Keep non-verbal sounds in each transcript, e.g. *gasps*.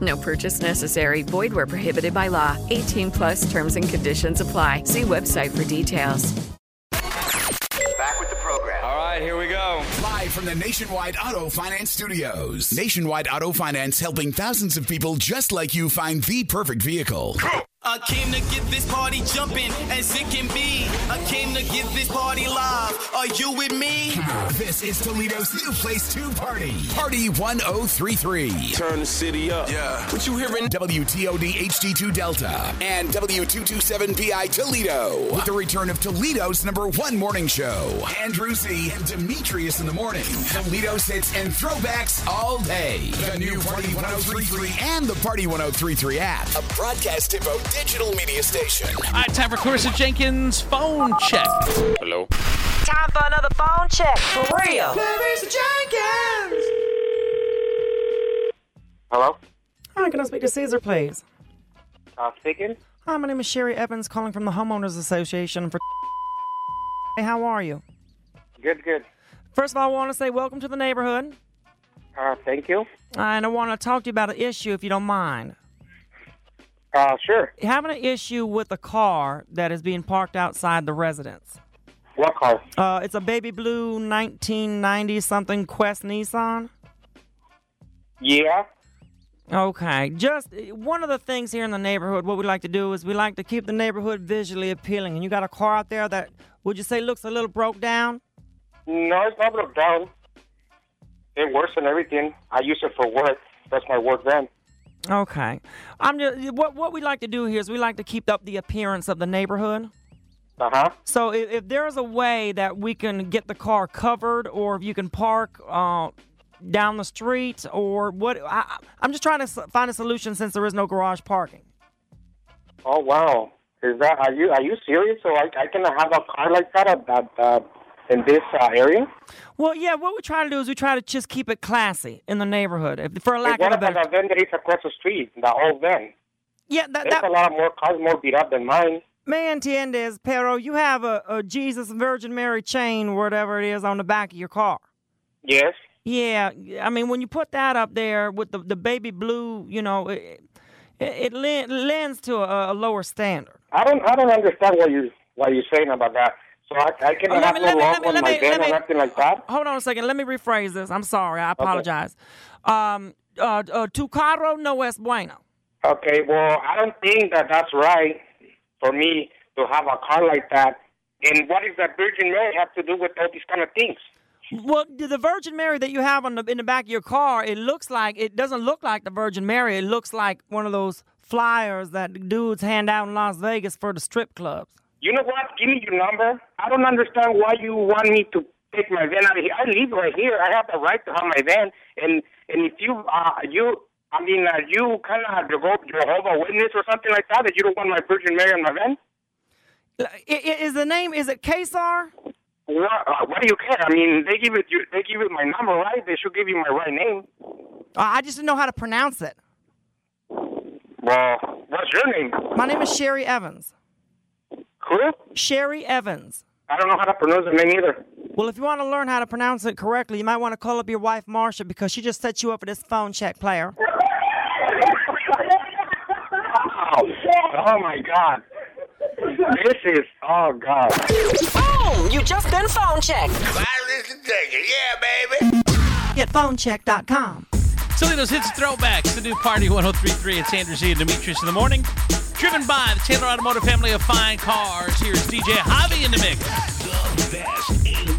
No purchase necessary. Void where prohibited by law. 18 plus terms and conditions apply. See website for details. Back with the program. All right, here we go. Live from the Nationwide Auto Finance Studios. Nationwide Auto Finance helping thousands of people just like you find the perfect vehicle. I came to get this party jumping as it can be. I came to get this party live. Are you with me? This is Toledo's new place to party. Party 1033. Turn the city up. Yeah. What you hearing? WTOD HD2 Delta and W227PI Toledo. With the return of Toledo's number one morning show. Andrew Z and Demetrius in the morning. Toledo's hits and throwbacks all day. The new Party 1033 and the Party 1033 app. A broadcast info digital media station. All right, time for Clarissa Jenkins' phone check. Hello. Time for another phone check. For real. Clarissa Jenkins. Hello? Hi, can I speak to Caesar, please? Uh, speaking? Hi, my name is Sherry Evans, calling from the Homeowners Association for. Hey, how are you? Good, good. First of all, I want to say welcome to the neighborhood. Uh, thank you. And I want to talk to you about an issue, if you don't mind. Uh, sure. Having an issue with a car that is being parked outside the residence. What car? Uh, it's a baby blue 1990 something Quest Nissan. Yeah. Okay, just one of the things here in the neighborhood, what we like to do is we like to keep the neighborhood visually appealing. And you got a car out there that, would you say, looks a little broke down? No, it's not broke down. It works and everything. I use it for work. That's my work then. Okay, I'm just what what we like to do here is we like to keep up the appearance of the neighborhood. Uh huh. So if, if there's a way that we can get the car covered, or if you can park uh, down the street, or what, I, I'm just trying to find a solution since there is no garage parking. Oh wow. Is that are you are you serious? So I I can have a car like that at, at uh, in this uh, area? Well, yeah, what we try to do is we try to just keep it classy in the neighborhood, if, for a lack what of a about better. the van that is across the street? The old van. Yeah, that, There's that a lot more cars more beat up than mine. Me entiendes, pero you have a, a Jesus Virgin Mary chain, whatever it is, on the back of your car. Yes. Yeah, I mean, when you put that up there with the, the baby blue, you know, it, it, it lends to a, a lower standard. I don't I don't understand what you what you're saying about that. So I, I can Oh, have let me- no me- wrong me- with my or nothing like that. Hold on a second. Let me rephrase this. I'm sorry. I apologize. Um, uh, uh, tu carro no es bueno. Okay, well, I don't think that that's right for me to have a car like that. And what does that Virgin Mary have to do with all these kind of things? Well, the the Virgin Mary that you have on the in the back of your car, it looks like it doesn't look like the Virgin Mary. It looks like one of those flyers that dudes hand out in Las Vegas for the strip clubs. You know what? Give me your number. I don't understand why you want me to take my van out of here. I live right here. I have the right to have my van. And and if you uh you I mean uh, you kind of Jehovah Witness or something like that that you don't want my Virgin Mary on my van. Is the name is it Kesar? What, uh, what do you care? I mean, they give it you. They give it my number, right? They should give you my right name. Uh, I just didn't know how to pronounce it. Well, what's your name? My name is Sherry Evans. Who? Sherry Evans. I don't know how to pronounce the name either. Well, if you want to learn how to pronounce it correctly, you might want to call up your wife Marsha because she just set you up for this phone check, player. Oh, oh my God. This is oh God. Boom! You just been phone checked. Yeah, baby. Get phonecheck.com. Toledo's Hits and Throwbacks, the new Party 1033. It's Andrew Z and Demetrius in the morning driven by the Taylor Automotive family of fine cars. Here's DJ Javi in the mix. The best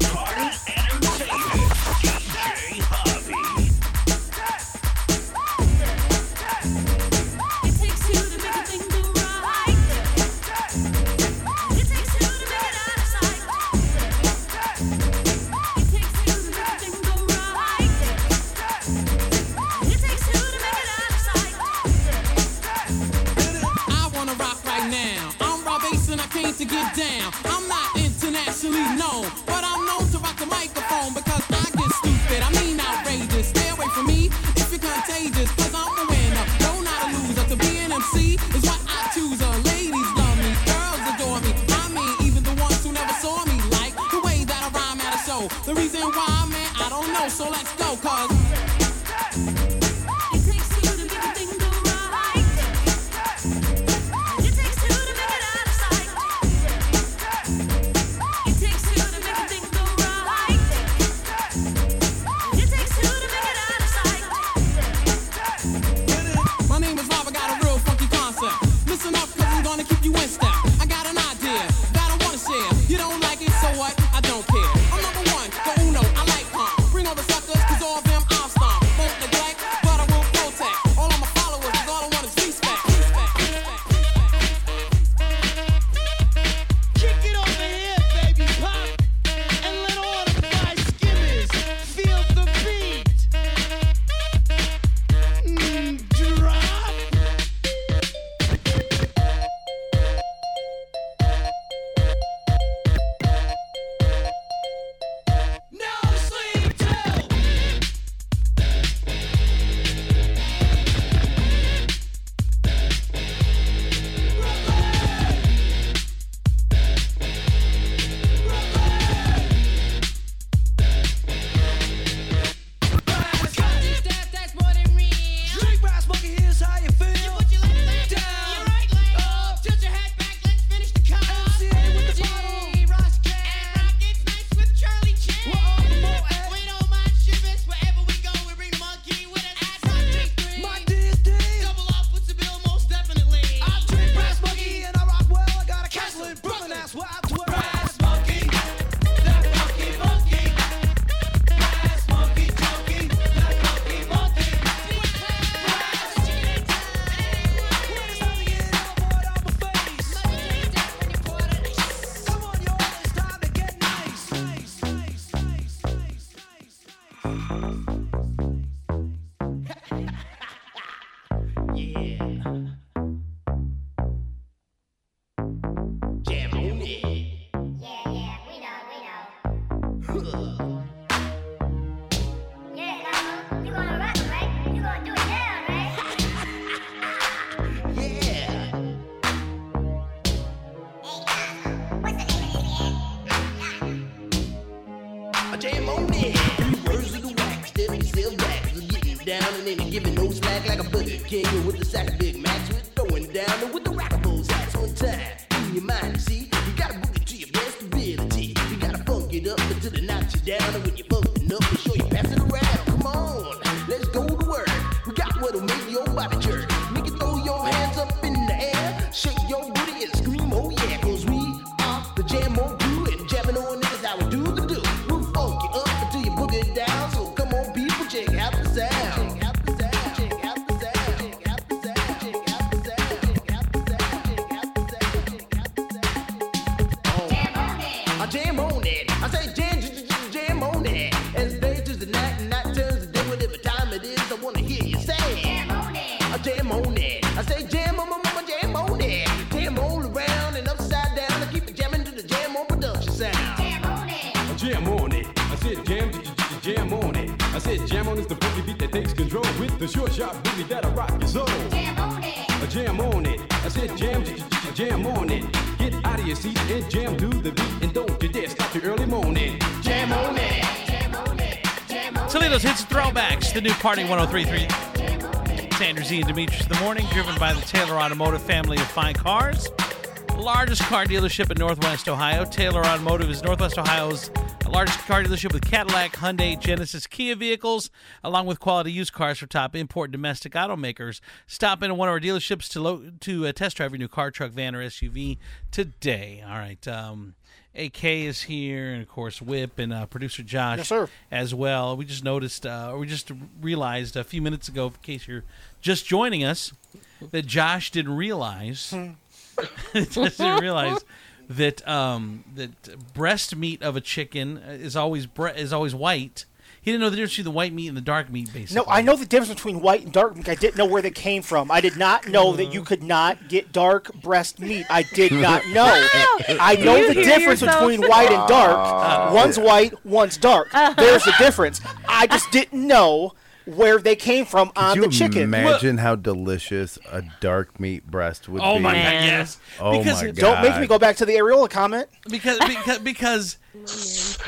the new Party 1033. Sanders E. and Demetrius in the morning, driven by the Taylor Automotive family of fine cars. Largest car dealership in Northwest Ohio. Taylor Automotive is Northwest Ohio's largest car dealership with Cadillac, Hyundai, Genesis, Kia vehicles, along with quality used cars for top import and domestic automakers. Stop in at one of our dealerships to lo- to uh, test drive your new car, truck, van, or SUV today. All right. Um, AK is here, and of course Whip and uh, producer Josh Yes, as well. We just noticed, uh, or we just realized a few minutes ago, in case you're just joining us, that Josh didn't realize, *laughs* didn't realize that um, that breast meat of a chicken is always bre- is always white. He didn't know the difference between the white meat and the dark meat, basically. No, I know the difference between white and dark meat. I didn't know where they came from. I did not know that you could not get dark breast meat. I did not *laughs* know. I know the difference yourself? between white and dark. Uh, one's yeah. white, one's dark. *laughs* There's a difference. I just didn't know where they came from on Could the you chicken. imagine how delicious a dark meat breast would Oh be? my God, yes. Oh Because my god! Don't make me go back to the areola comment. because because because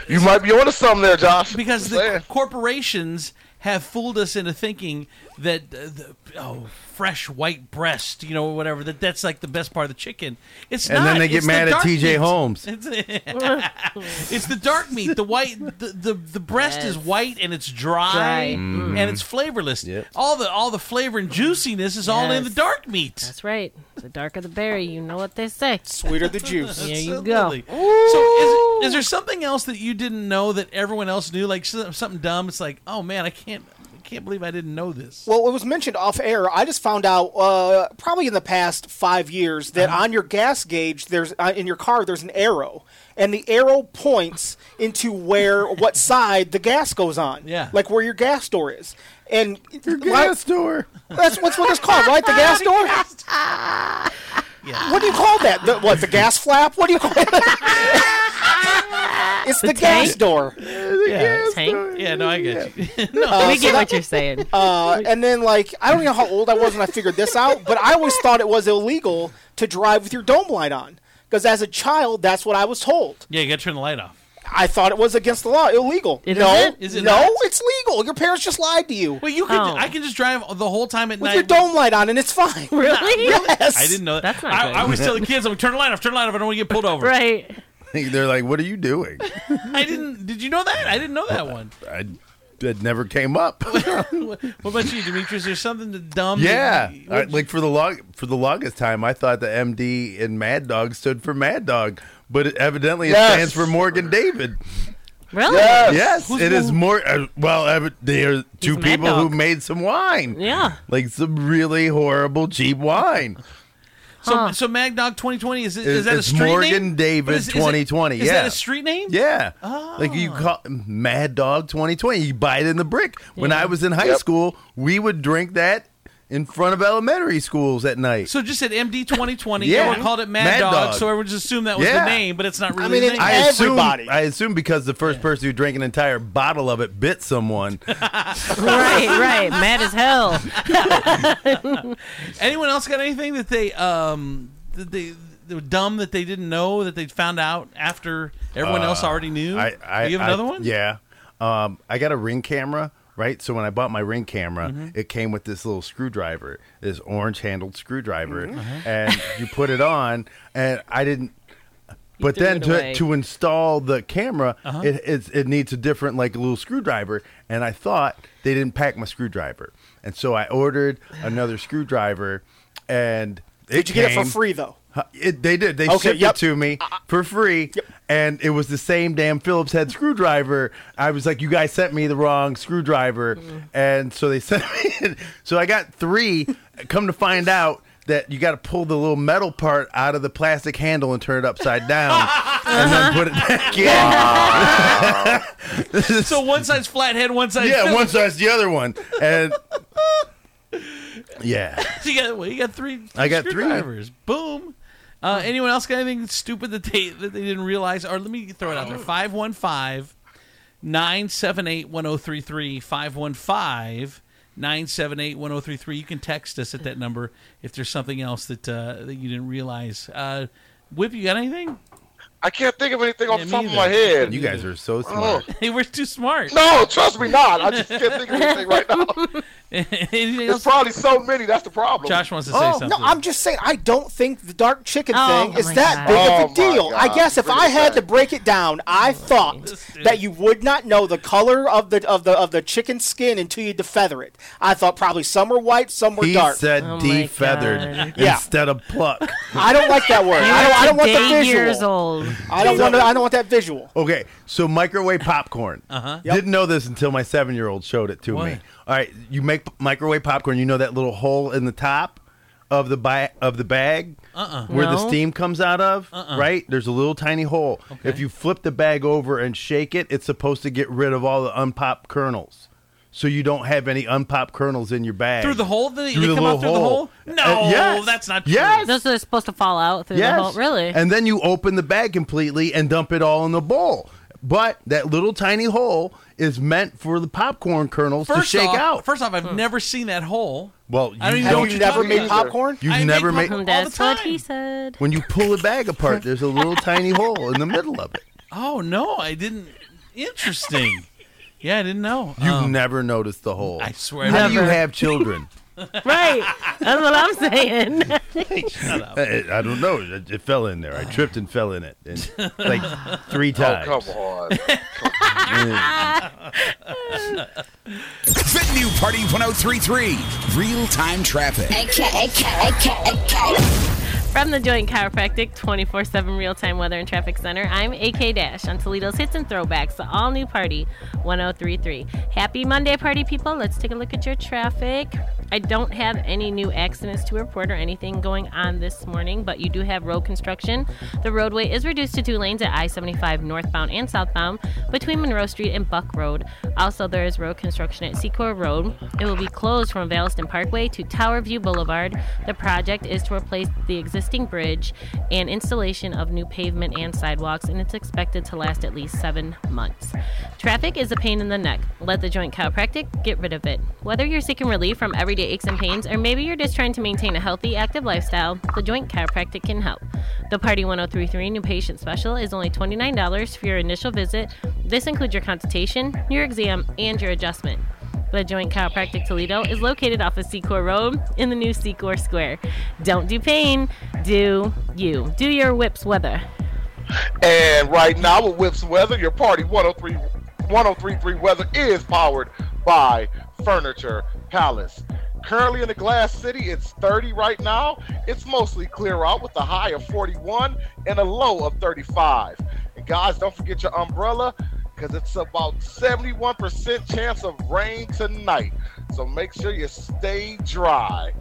You might be onto something there, Josh. because Just the saying. corporations have fooled us into thinking that uh, the oh fresh white breast, you know, whatever that that's like the best part of the chicken. It's And not. then they get It's mad the at TJ meat. Holmes. It's, *laughs* it's the dark meat. The white, the the, the breast is white and it's dry, Dry. Mm-hmm. and it's flavorless. All the all the flavor and juiciness is all in the dark meat. That's right. The darker the berry, you know what they say. Sweeter the juice. There you go. Absolutely. So, is, is there something else that you didn't know that everyone else knew? Like something dumb? It's like, oh man, I can't, I can't believe I didn't know this. Well, it was mentioned off air. I just found out uh, probably in the past five years that Uh-huh. on your gas gauge, there's uh, in your car, there's an arrow, and the arrow points into where *laughs* what side the gas goes on. Yeah. like where your gas door is. And Your gas door. That's what's what it's called, right? The gas *laughs* door. What do you call that? The, what the gas flap? What do you call it? *laughs* it's the, gas tank? door. Yeah, Tank? yeah, no, I get you. *laughs* Uh, we so get that- what you're saying. *laughs* Uh, and then, like, I don't know how old I was when I figured this out, but I always thought it was illegal to drive with your dome light on. Because as a child, that's what I was told. Yeah, you got to turn the light off. I thought it was against the law, illegal. It no, isn't? Is it no, not? it's legal. Your parents just lied to you. Well, you can. Oh. I can just drive the whole time at with night. your dome light on, and it's fine. *laughs* Really? *laughs* Yes. I didn't know that. That's not I, good. I always tell the *laughs* kids, "I'm turn the light off. Turn the light off. I don't want to get pulled over." Right. They're like, "What are you doing?" I didn't. Did you know that? I didn't know that one. I, it never came up. *laughs* what about you, Demetrius? There's something that dumb. yeah, you- I- like for the log for the longest time, I thought the MD in Mad Dog stood for Mad Dog, but it, evidently it Yes. stands for Morgan David. Really? Yes. Yes, Who's it is Mor- more. Uh, well, ev- they are two a people who made some wine. Yeah. like some really horrible cheap wine. So, Huh. so Mad Dog 2020 is it, It's- is that a street Morgan name? David But is- is it- 2020, Is yeah. that a street name? Yeah, Oh. like you call Mad Dog 2020. You buy it in the brick. When I was in high Yep. school, we would drink that in front of elementary schools at night. So just said MD 2020. Yeah. Everyone called it Mad, Mad Dog, Dog. so everyone just assumed that was Yeah. the name, but it's not really I mean, the name. I assume, I assume because the first person who drank an entire bottle of it bit someone. *laughs* Right, right. Mad as hell. *laughs* Anyone else got anything that they um that they they were dumb that they didn't know that they found out after everyone else Uh, already knew? I, I, you have I- another one? Yeah. Um, I got a ring camera, right? So when I bought my ring camera, Mm-hmm. it came with this little screwdriver, this orange handled screwdriver, Mm-hmm. and you put it on, and I didn't. But then to, to install the camera, Uh-huh. it, it's, it needs a different, like a little screwdriver. And I thought they didn't pack my screwdriver, and so I ordered another screwdriver, and it Did you get it for free though? Huh, It, they did. They Okay, shipped yep. Uh, it to me for free, and it was the same damn Phillips head screwdriver. I was like, "You guys sent me the wrong screwdriver," Mm. and so they *laughs* sent me. so I got three. Come to find out that you got to pull the little metal part out of the plastic handle and turn it upside down, and *laughs* then put it back in. *laughs* so one side's flathead, one side's yeah, one side's the other one, and yeah. So you got well, you got three. I got three. screwdrivers. Boom. Uh, anyone else got anything stupid that they that they didn't realize? Or let me throw it out there: 515 978 1033. 515 978 1033. You can text us at that number if there's something else that uh, that you didn't realize. Uh, Whip, you got anything? I can't think of anything off Yeah, the top me of my either. head. You guys are so smart. Hey, *laughs* we're too smart. No, trust me not. I just can't think of anything *laughs* right now. Anything *laughs* There's else? probably so many. That's the problem. Josh wants to say Oh something. no! I'm just saying I don't think the dark chicken Oh, thing is my that God. big Oh, of a deal. my I God. guess if Bring I it had back. to break it down, I thought that you would not know the color of the of the of the chicken skin until you had to it. I thought probably some were white, some were He dark. said Oh my defeathered God. Yeah. instead of pluck. *laughs* I don't like that word. I don't, I don't want the today visual. years old. I don't want. to- I don't want that visual. Okay, so microwave popcorn. Uh-huh. Yep. Didn't know this until my seven-year-old showed it to What? me. All right, you make p- microwave popcorn. You know that little hole in the top of the ba- of the bag Uh-uh. where the steam comes out of. Uh-uh. Right? There's a little tiny hole. If you flip the bag over and shake it, it's supposed to get rid of all the unpopped kernels. So you don't have any unpopped kernels in your bag. Through the hole? They, Through they the come out little through the hole. hole? No, Uh, yes. that's not true. Yes. Those are supposed to fall out through Yes. the hole. Really? And then you open the bag completely and dump it all in the bowl. But that little tiny hole is meant for the popcorn kernels First to shake off, out. First off, I've never seen that hole. well, I don't you even know don't. what Have you you're never made about. popcorn? You've I never made. pop- That's all the what he time. said. When you pull the bag apart, *laughs* there's a little tiny hole in the middle of it. Oh no, I didn't. Interesting. *laughs* yeah, I didn't know. You've Um, never noticed the hole. I swear. How do you Never. have children? *laughs* Right. That's what I'm saying. Shut up. I, I don't know. It, it fell in there. I tripped and fell in it, and, like three oh, times. come on. The new Party 1033 Real Time Traffic. From the Joint Chiropractic 24 7 real time weather and traffic center, I'm AK Dash on Toledo's Hits and Throwbacks, the all new party 1033. Happy Monday, party people. Let's take a look at your traffic. I don't have any new accidents to report or anything going on this morning, but you do have road construction. The roadway is reduced to two lanes at I 75 northbound and southbound between Monroe Street and Buck Road. Also, there is road construction at Secor Road. It will be closed from Valliston Parkway to Tower View Boulevard. The project is to replace the existing bridge and installation of new pavement and sidewalks, and it's expected to last at least seven months. Traffic is a pain in the neck. Let the Joint Chiropractic get rid of it. Whether you're seeking relief from everyday aches and pains, or maybe you're just trying to maintain a healthy, active lifestyle, the Joint Chiropractic can help. The Party 1033 New Patient Special is only $29 for your initial visit. This includes your consultation, your exam, and your adjustment. The Joint Chiropractic Toledo is located off of Secor Road in the new Secor Square. Don't do pain, do you. Do your whips weather. And right now with Whips Weather, your party 103 1033 weather is powered by Furniture Palace. Currently in the Glass City, it's 30 right now. It's mostly clear out with a high of 41 and a low of 35. And guys, don't forget your umbrella because it's about 71% chance of rain tonight. So make sure you stay dry.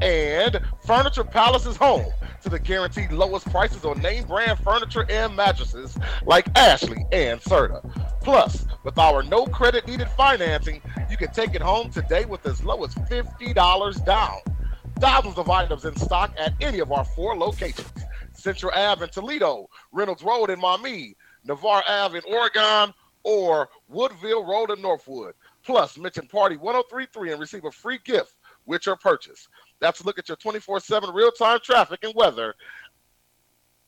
And Furniture Palace is home to the guaranteed lowest prices on name brand furniture and mattresses like Ashley and Serta. Plus, with our no credit needed financing, you can take it home today with as low as $50 down. Thousands of items in stock at any of our four locations Central Ave in Toledo, Reynolds Road in Maumee, Navarre Ave in Oregon, or Woodville Road in Northwood. Plus, mention Party 1033 and receive a free gift with your purchase. That's a look at your 24 7 real time traffic and weather.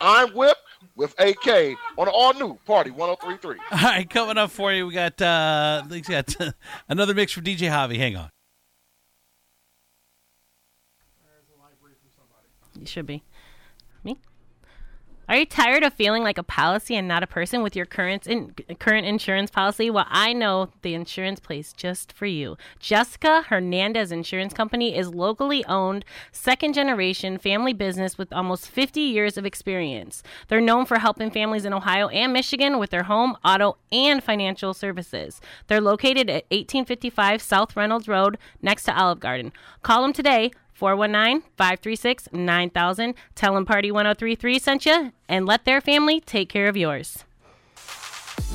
I'm Whip with AK on all new Party 1033. *laughs* All right, coming up for you, we got uh, we got *laughs* another mix for DJ Javi. Hang on. There's a library for somebody. You should be. Me? Are you tired of feeling like a policy and not a person with your current in, current insurance policy? Well, I know the insurance place just for you. Jessica Hernandez Insurance Company is locally owned, second generation family business with almost 50 years of experience. They're known for helping families in Ohio and Michigan with their home, auto, and financial services. They're located at 1855 South Reynolds Road next to Olive Garden. Call them today 419 536 9000. Tell them Party 1033 sent you and let their family take care of yours.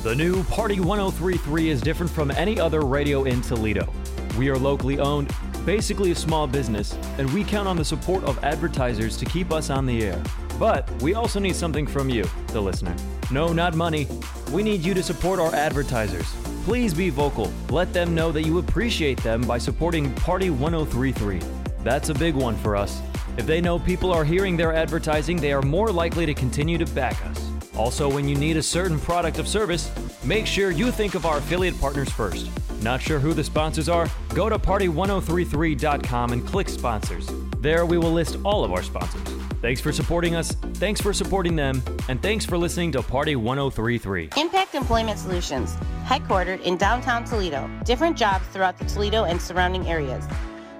The new Party 1033 is different from any other radio in Toledo. We are locally owned, basically a small business, and we count on the support of advertisers to keep us on the air. But we also need something from you, the listener. No, not money. We need you to support our advertisers. Please be vocal. Let them know that you appreciate them by supporting Party 1033. That's a big one for us. If they know people are hearing their advertising, they are more likely to continue to back us. Also, when you need a certain product of service, make sure you think of our affiliate partners first. Not sure who the sponsors are? Go to party1033.com and click sponsors. There we will list all of our sponsors. Thanks for supporting us, thanks for supporting them, and thanks for listening to Party 1033. Impact Employment Solutions, headquartered in downtown Toledo. Different jobs throughout the Toledo and surrounding areas.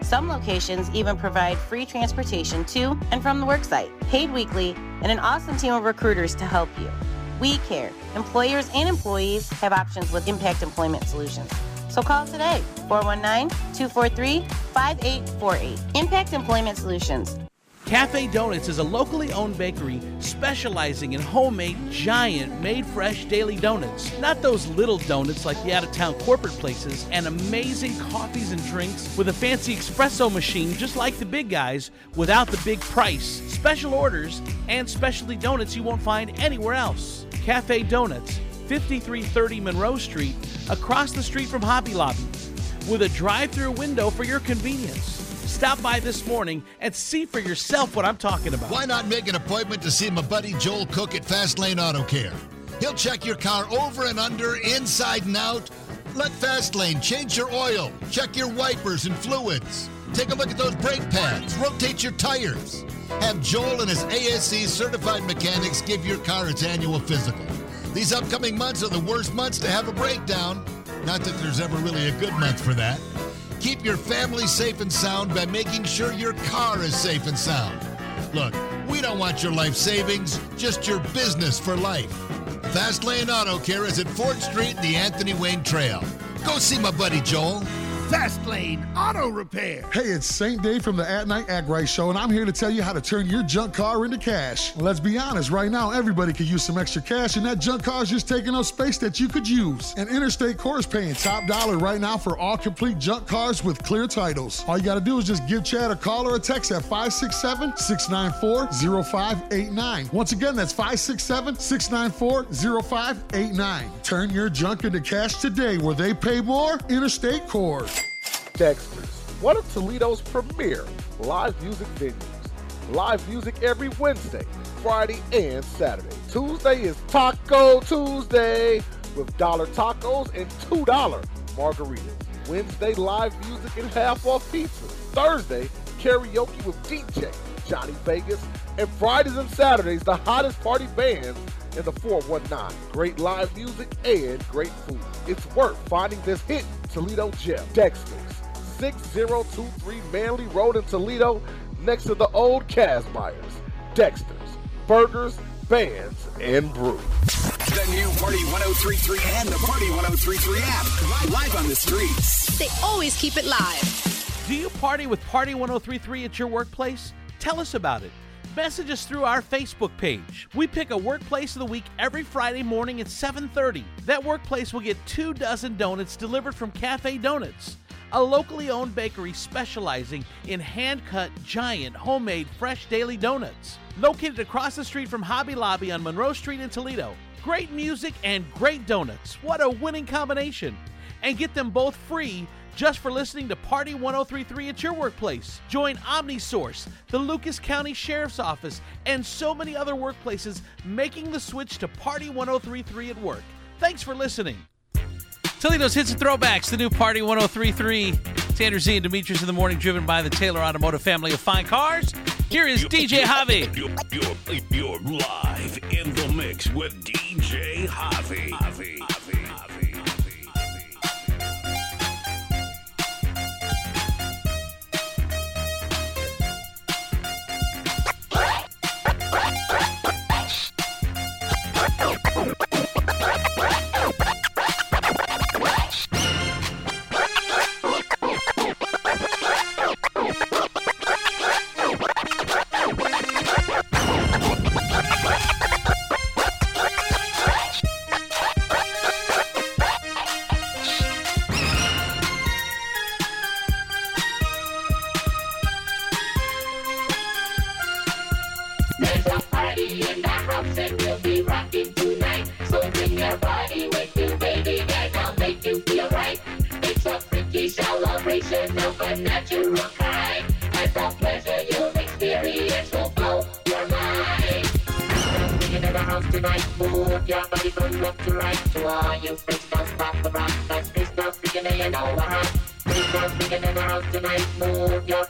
Some locations even provide free transportation to and from the worksite, paid weekly, and an awesome team of recruiters to help you. We care. Employers and employees have options with Impact Employment Solutions. So call today, 419 243 5848. Impact Employment Solutions. Cafe Donuts is a locally owned bakery specializing in homemade, giant, made fresh daily donuts. Not those little donuts like the out of town corporate places, and amazing coffees and drinks with a fancy espresso machine just like the big guys without the big price. Special orders and specialty donuts you won't find anywhere else. Cafe Donuts, 5330 Monroe Street, across the street from Hobby Lobby, with a drive through window for your convenience. Stop by this morning and see for yourself what I'm talking about. Why not make an appointment to see my buddy Joel Cook at Fast Lane Auto Care? He'll check your car over and under, inside and out. Let Fastlane change your oil, check your wipers and fluids. Take a look at those brake pads, rotate your tires. Have Joel and his ASE certified mechanics give your car its annual physical. These upcoming months are the worst months to have a breakdown. Not that there's ever really a good month for that. Keep your family safe and sound by making sure your car is safe and sound. Look, we don't want your life savings, just your business for life. Fast Lane Auto Care is at Ford Street the Anthony Wayne Trail. Go see my buddy Joel. Fast Lane Auto Repair. Hey, it's St. Dave from the At Night Act Right Show, and I'm here to tell you how to turn your junk car into cash. Let's be honest, right now, everybody could use some extra cash, and that junk car is just taking up space that you could use. And Interstate Core is paying top dollar right now for all complete junk cars with clear titles. All you got to do is just give Chad a call or a text at 567 694 0589. Once again, that's 567 694 0589. Turn your junk into cash today where they pay more. Interstate Core. Dexter's, one of Toledo's premier live music venues. Live music every Wednesday, Friday, and Saturday. Tuesday is Taco Tuesday with dollar tacos and $2 margaritas. Wednesday, live music and half off pizza. Thursday, karaoke with DJ Johnny Vegas. And Fridays and Saturdays, the hottest party bands in the 419. Great live music and great food. It's worth finding this hit Toledo gem. Dexter's, 6023 Manley Road in Toledo, next to the old Casmeyers. Dexter's, burgers, bands, and brew. The new Party 1033 and the Party 1033 app. Live on the streets. They always keep it live. Do you party with Party 1033 at your workplace? Tell us about it. Message us through our Facebook page. We pick a workplace of the week every Friday morning at 7:30. That workplace will get 2 dozen donuts delivered from Cafe Donuts, a locally owned bakery specializing in hand-cut giant homemade fresh daily donuts. Located across the street from Hobby Lobby on Monroe Street in Toledo. Great music and great donuts. What a winning combination. And get them both free just for listening to Party 1033 at your workplace. Join OmniSource, the Lucas County Sheriff's Office, and so many other workplaces making the switch to Party 1033 at work. Thanks for listening. Toledo's Hits and Throwbacks, the new Party 1033. It's Andrew Z and Demetrius in the morning, driven by the Taylor Automotive family of fine cars. Here is DJ Javi. You're, you're, you're live in the mix with DJ Javi. Javi. There's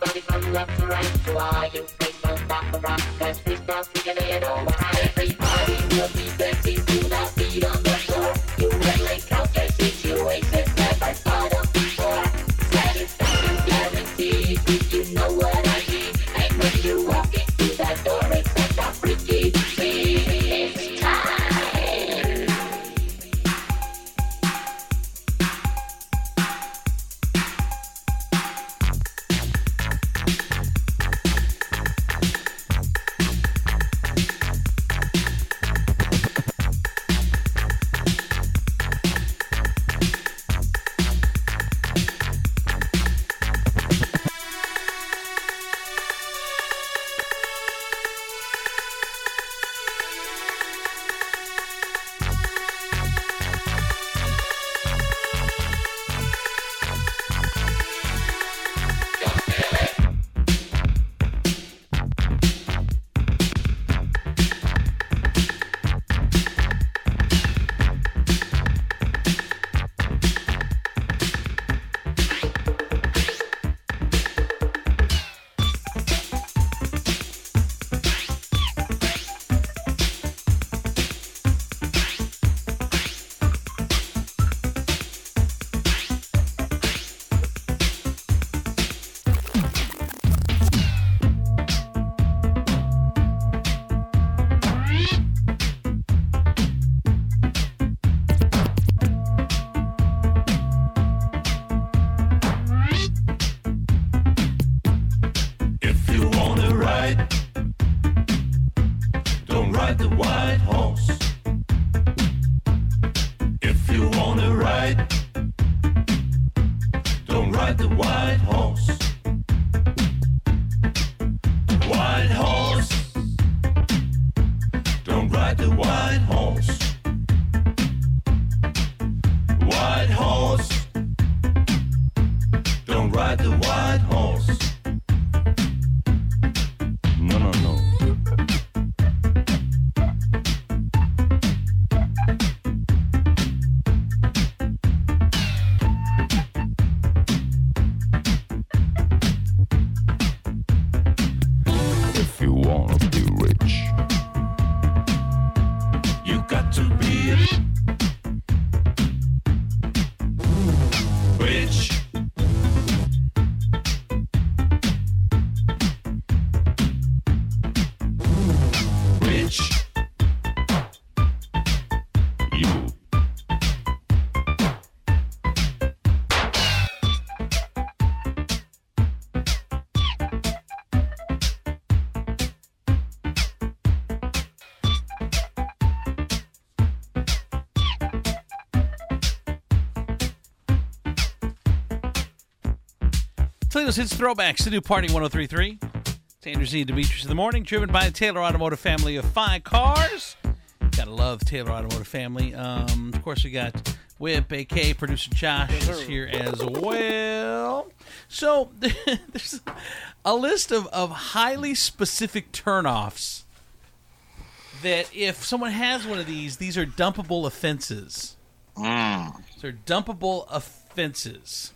Body from left to right. To all you freaks, don't the rock. Cause speaking and you know what hot. Everybody will be sexy the white horse. Toledo's Hits Throwbacks, the new Party 1033. It's Andrew Z. Demetrius in the morning, driven by the Taylor Automotive family of fine cars. Gotta love Taylor Automotive family. Um, of course, we got Whip, AK, producer Josh is here as well. So *laughs* there's a list of, of highly specific turnoffs that if someone has one of these, these are dumpable offenses. Mm. They're dumpable offenses.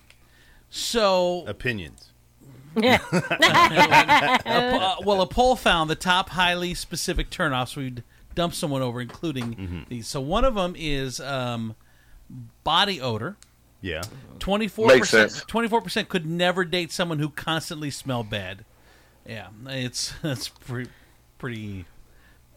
So opinions. A uh, well, a poll found the top highly specific turnoffs we'd dump someone over, including these. So one of them is um, body odor. Yeah. Twenty four Makes percent. sense. Twenty four percent could never date someone who constantly smell bad. Yeah, it's *laughs* that's pretty pretty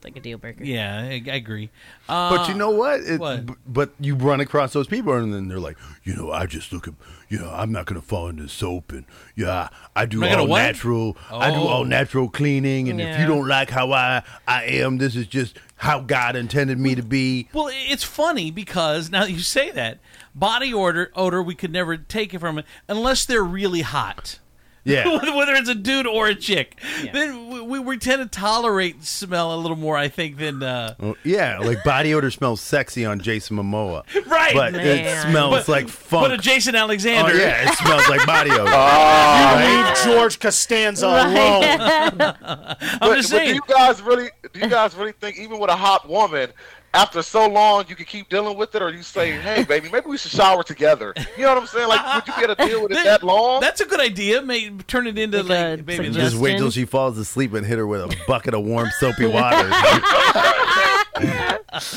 like a deal breaker. Yeah, I, I agree. But Uh, you know what? It, what? b- But you run across those people, and then they're like, you know, I just look at, you know, I'm not gonna fall into soap, and yeah, I do all what? natural. I do Oh. all natural cleaning, and if you don't like how I I am, this is just how God intended me to be. Well, it's funny because now that you say that body odor odor we could never take it from it unless they're really hot. Yeah. *laughs* whether it's a dude or a chick, then we, we, we tend to tolerate smell a little more, I think, than uh, Well, yeah, like body odor smells sexy on Jason Momoa, *laughs* right. But it smells But- like funk. But a Jason Alexander, Oh, yeah, it smells like body *laughs* odor. You leave George Costanza alone. I'm but, but do you guys really do you guys really think even with a hot woman after so long you can keep dealing with it, or you say, "Hey, baby, maybe we should shower together." You know what I'm saying? Like, would you be able to deal with it *laughs* that long? That's a good idea. Maybe turn it into like, baby. Just wait till she falls asleep and hit her with a *laughs* bucket of warm soapy water. *laughs*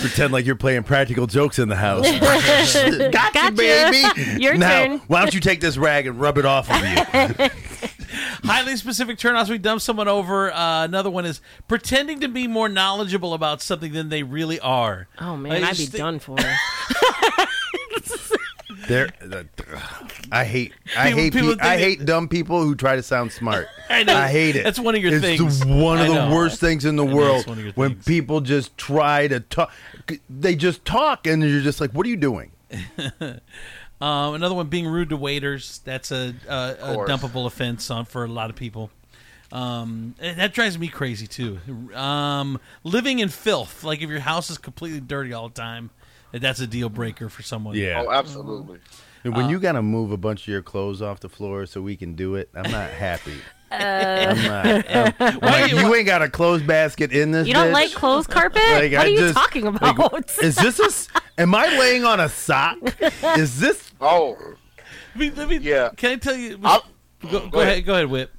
Pretend like you're playing practical jokes in the house. gotcha, Gotcha. baby. Your now, turn. why don't you take this rag and rub it off of you? Highly specific turnoffs. We dump someone over. Uh, another one is pretending to be more knowledgeable about something than they really are. Oh man, Like, I'd be just thi- done for. *laughs* There, I hate, I People- hate, people pe- I hate dumb people who try to sound smart. *laughs* I know. hate it. That's one of your it's things. The, one of I the know. worst things in the I world it's one of your when people just try to talk. They just talk, and you're just like, "What are you doing?" *laughs* Um, another one being rude to waiters. That's a, a, a dumpable offense on, for a lot of people. Um, that drives me crazy too. Um, living in filth, like if your house is completely dirty all the time, that's a deal breaker for someone. Yeah. Oh, absolutely. And when you gotta move a bunch of your clothes off the floor so we can do it, I'm not happy. I'm not. *laughs* I'm- I'm like, you ain't got a clothes basket in this. You don't bitch? like clothes carpet? Like, what I are you just- talking like, about? is this a? s- Am I laying on a sock? *laughs* Is this? Oh, Let me, let me, yeah. Can I tell you? I- go, go go ahead. ahead. Go ahead, Whip.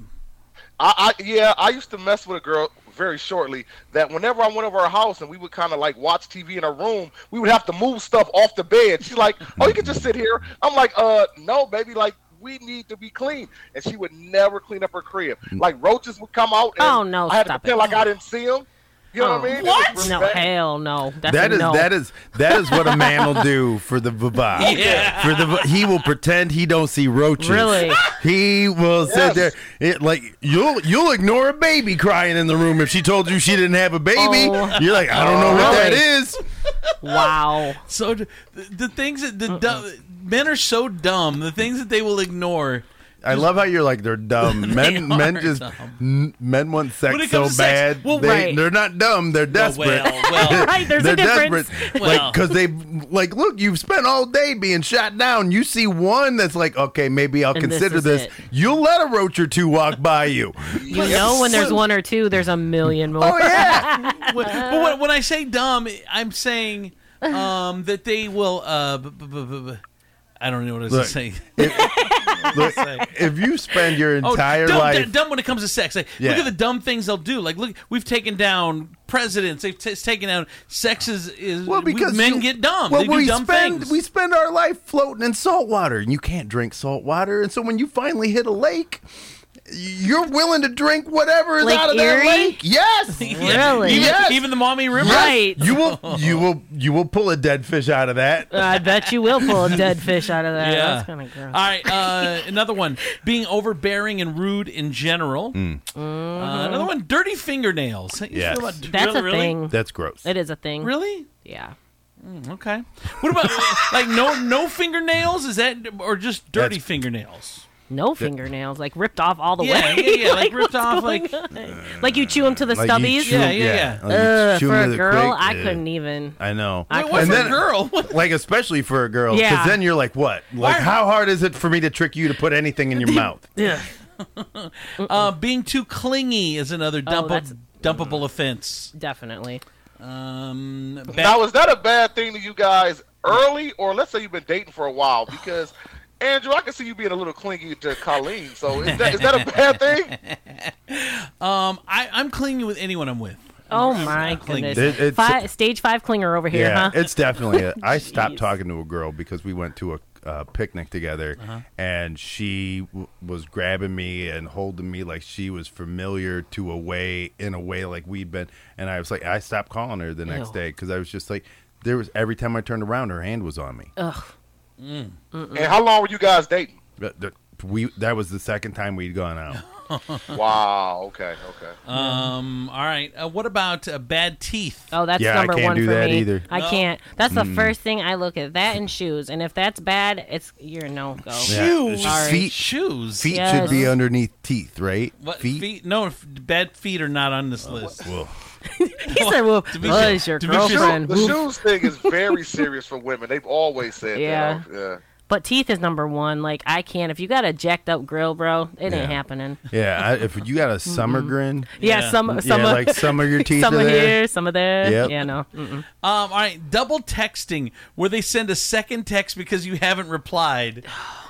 I, I yeah, I used to mess with a girl very shortly that whenever I went over her house and we would kind of like watch TV in her room, we would have to move stuff off the bed. She's like, "Oh, you can just sit here." I'm like, "Uh, no, baby, like we need to be clean." And she would never clean up her crib. Like roaches would come out. And Oh, no, I had stop to pretend it. like I didn't see them. You know what I mean? It was No, hell no. That's That a is no. that is that is what a man will do for the baba. *laughs* Yeah. For the he will pretend he don't see roaches. Really? He will Yes. sit there. It, like you'll you'll ignore a baby crying in the room if she told you she didn't have a baby. Oh. You're like, I don't know what that Really? is. Wow. So the, the things that the dumb, men are so dumb. The things that they will ignore. I love how you're like they're dumb. *laughs* Men are men just dumb. n- men want sex When it so comes to sex- bad. well, they, right. They're not dumb. They're desperate. well, *laughs* well. *laughs* Right, there's a they're difference. desperate. Well. Like because they like look. You've spent all day being shot down. You see one that's like, okay, maybe I'll And this consider is this. it. You'll let a roach or two walk by you. You know when there's one or two, there's a million more. Oh yeah. When- but when, when I say dumb, I'm saying um, that they will. Uh, b- b- b- b- b- I don't know what I was Look, saying. *laughs* Look, *laughs* if you spend your Oh, entire dumb, life, dumb when it comes to sex. Like, Yeah. Look at the dumb things they'll do. Like, look, we've taken down presidents. They've t- taken down. Sex is, is well, because men you- get dumb. Well, they do we dumb spend things. we spend our life floating in salt water, and you can't drink salt water. And so when you finally hit a lake, you're willing to drink whatever is Lake out of Erie? that lake. Yes, *laughs* Really? Even, Yes. even the Maumee River. Right. You will, *laughs* you will, you will pull a dead fish out of that. I bet you will pull a dead fish out of that. Yeah. That's kind of gross. All right. Uh, another one. Being overbearing and rude in general. Mm. Uh, another one. Dirty fingernails. How Yes. about- That's really, a really? thing. That's gross. It is a thing. Really? Yeah. Mm, okay. What about *laughs* like no no fingernails? Is that or just dirty That's- fingernails? No fingernails, like ripped off all the Yeah, way. yeah, yeah, *laughs* like ripped off, like- on? like you chew them to the Like you stubbies. chew- Yeah, yeah, yeah. like you for a girl, quick- I couldn't even. I know. I Wait, what And for then- a girl? *laughs* Like especially for a girl, because Yeah. then you're like, what? Like, Why- how hard is it for me to trick you to put anything in your *laughs* mouth? Yeah. Uh, being too clingy is another Oh, dump- that's- dumpable offense. Definitely. Um, ba- Now, is that a bad thing to you guys early, or let's say you've been dating for a while? Because Andrew, I can see you being a little clingy to Colleen. So is that is that a bad thing? *laughs* um, I, I'm clingy with anyone I'm with. Oh I'm- my I'm goodness. It- it's- Fi- stage five clinger over here, yeah, huh? it's definitely. A, I stopped talking to a girl because we went to a uh, picnic together, Uh-huh. and she w- was grabbing me and holding me like she was familiar to a way in a way like we'd been. And I was like, I stopped calling her the next Ew. day because I was just like, there was every time I turned around, her hand was on me. Ugh. And how long were you guys dating? But the- we that was the second time we'd gone out. *laughs* Wow. Okay. Okay. Um. All right. Uh, what about uh, bad teeth? Oh, that's Yeah, I number can't one do for that me. either. I No. can't. That's the Mm. first thing I look at. That and shoes. And if that's bad, it's you're no go. Shoes. Sorry. Feet, Shoes. feet Yes. should be underneath teeth, right? What feet? No, f- bad feet are not on this list. Well, *laughs* He said, "Well, To be oh, sure- your to girlfriend." The Woof. shoes thing is very serious for women. They've always said Yeah. that. Yeah. But teeth is number one. Like I can't. If you got a jacked up grill, bro, it Yeah. ain't happening. Yeah, I, if you got a summer grin, Yeah, some, some yeah, of, like some of your *laughs* teeth some are of there. here, some of there. Yep. Yeah, no. Mm-mm. Um, all right, double texting where they send a second text because you haven't replied. *sighs* *sighs*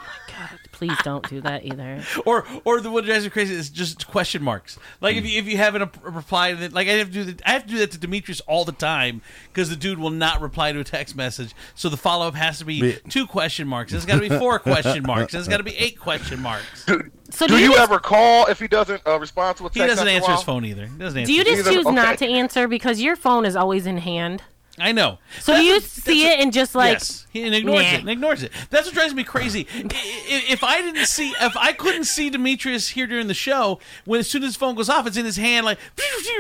Please don't do that either. *laughs* or or the what drives me crazy is just question marks. Like if you if you haven't a, reply to that, like I have to do that. I have to do that to Demetrius all the time because the dude will not reply to a text message. So the follow up has to be Be- two question marks. It's got to be four *laughs* question marks. And it's got to be eight question marks. So do, do you you just- ever call if he doesn't uh, respond to a text? He doesn't answer his phone either. He doesn't answer. Do you just Either- choose not to answer because your phone is always in hand? I know. So do you see it and just like yes, he and ignores Nah. it. And ignores it. That's what drives me crazy. I- i- if I didn't see, if I couldn't see Demetrius here during the show, when as soon as his phone goes off, it's in his hand, like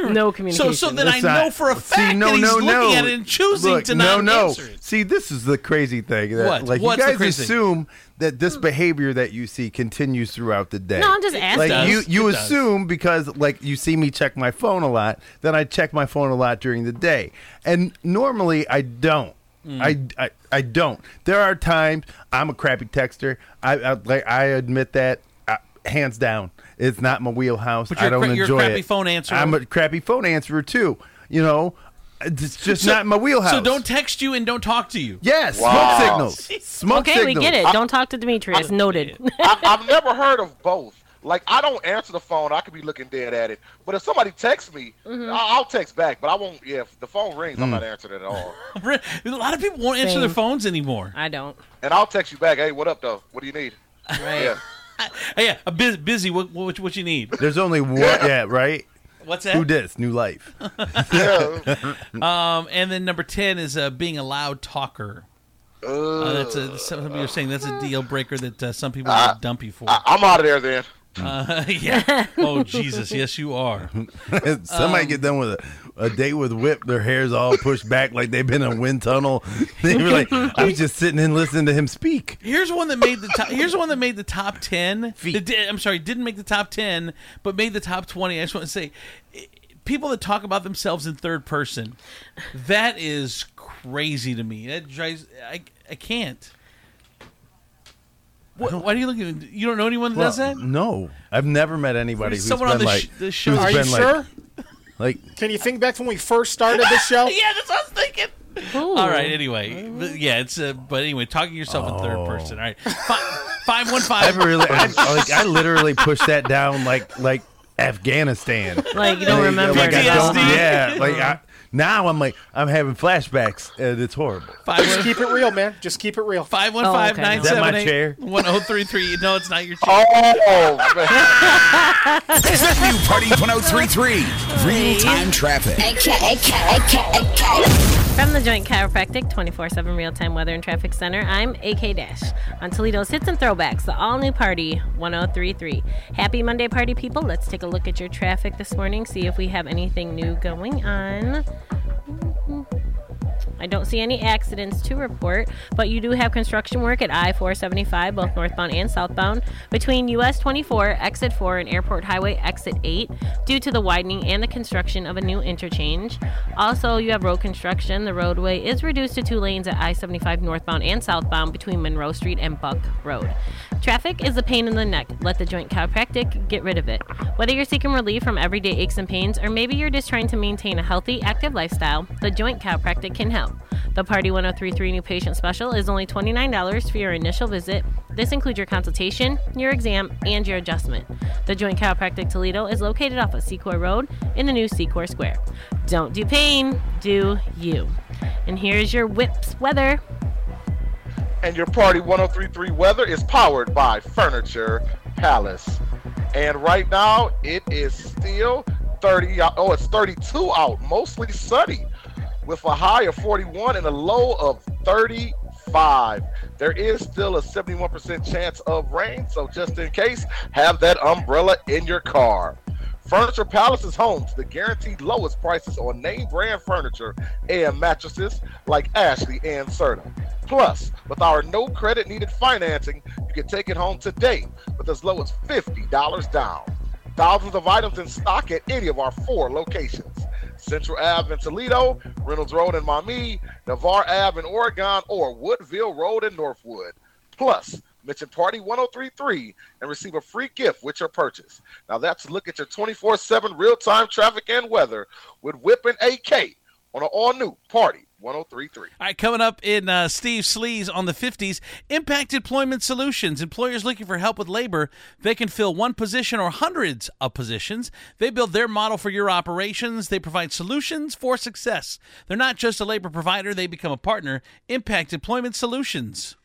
No So, communication. so so then I It's not- know for a See, fact no, that he's no, looking no. at it and choosing Look, to no, not no. answer it. See, this is the crazy thing. That, What? Like What's you the guys crazy thing? assume that this behavior that you see continues throughout the day. No, I'm just asking. Like It you, does. you It does. assume because like you see me check my phone a lot, then I check my phone a lot during the day, and normally I don't. Mm. I, I I don't. There are times I'm a crappy texter. I, I like I admit that uh, hands down. It's not my wheelhouse. But I you're a don't cra- you're a enjoy crappy it. phone answerer. I'm a crappy phone answerer too. You know, it's just So- not my wheelhouse. So don't text you and don't talk to you. Yes, Wow. smoke signals. *laughs* Smoke okay, signals. we get it. Don't talk to Demetrius. Noted. *laughs* I, I've never heard of both. Like I don't answer the phone. I could be looking dead at it. But if somebody texts me, Mhm. I- I'll text back. But I won't. Yeah, if the phone rings, Hmm. I'm not answering it at all. *laughs* A lot of people won't answer Same. their phones anymore. I don't. And I'll text you back. Hey, what up though? What do you need? Right. Yeah. Hey, *laughs* yeah, a busy. busy what, what what you need? There's only one. yeah, right. What's that? Who dis? New life. *laughs* Um, and then number ten is uh, being a loud talker. Uh, that's a some people are saying that's a deal breaker that uh, some people Uh, would dump you for. I, I'm out of there then. Uh, *laughs* yeah. Oh Jesus, yes you are. *laughs* Somebody Um, get done with a, a date with Whip, their hair's all pushed back like they've been in a wind tunnel. *laughs* They were like, I was just sitting and listening to him speak. Here's one that made the top. Here's one that made the top ten. Did- I'm sorry, didn't make the top ten, but made the top twenty. I just want to say, people that talk about themselves in third person, that is crazy to me. That drives. I I can't. What, why are you looking? at? You don't know anyone that does that? No, I've never met anybody who's Someone on the like, sh- the show- Are you been like, sure? *laughs* like, Can you think back to when we first started this show? *laughs* yeah, that's what I was thinking. All right. Anyway, but yeah, it's uh, but anyway, talking to yourself in third person. All right, Fi- five one I five. *laughs* really, I, like, I literally pushed that down like, like Afghanistan. Like, you don't remember Like, I don't, yeah, like I, now I'm like, I'm having flashbacks, and it's horrible. Five Just keep it real, man. Just keep it real. Five one five nine Is that my seven chair? eight one zero three three. No, it's not your chair. Oh, It's the new Party 1033 Real Time Traffic. From the Joint Chiropractic 24 7 real time weather and traffic center, I'm AK Dash. On Toledo's Hits and Throwbacks, the all new party 1033. Happy Monday, party people. Let's take a look at your traffic this morning, see if we have anything new going on. I don't see any accidents to report, but you do have construction work at I 475, both northbound and southbound, between US 24, exit 4, and Airport Highway exit 8, due to the widening and the construction of a new interchange. Also, you have road construction. The roadway is reduced to two lanes at I 75 northbound and southbound between Monroe Street and Buck Road. Traffic is a pain in the neck. Let the Joint Chiropractic get rid of it. Whether you're seeking relief from everyday aches and pains, or maybe you're just trying to maintain a healthy, active lifestyle, the Joint Chiropractic can help. The Party 1033 New Patient Special is only $29 for your initial visit. This includes your consultation, your exam, and your adjustment. The Joint Chiropractic Toledo is located off of Secor Road in the new Secor Square. Don't do pain, do you. And here's your whips weather. and your Party 1033 weather is powered by Furniture Palace. And right now it is still 30 out- oh it's 32 out, mostly sunny with a high of 41 and a low of 35. There is still a 71% chance of rain, so just in case, have that umbrella in your car. Furniture Palace is home to the guaranteed lowest prices on name brand furniture and mattresses like Ashley and Serta. Plus, with our no credit needed financing, you can take it home today with as low as $50 down. Thousands of items in stock at any of our four locations. Central Ave in Toledo, Reynolds Road in Maumee, Navarre Ave in Oregon, or Woodville Road in Northwood. Plus, mention Party 1033 and receive a free gift with your purchase. Now that's a look at your 24 7 real time traffic and weather with Whip and AK on an all new Party 1033. All right, coming up in uh, Steve Sleaze on the 50s, Impact Employment Solutions. Employers looking for help with labor, they can fill one position or hundreds of positions. They build their model for your operations. They provide solutions for success. They're not just a labor provider, they become a partner. Impact Employment Solutions.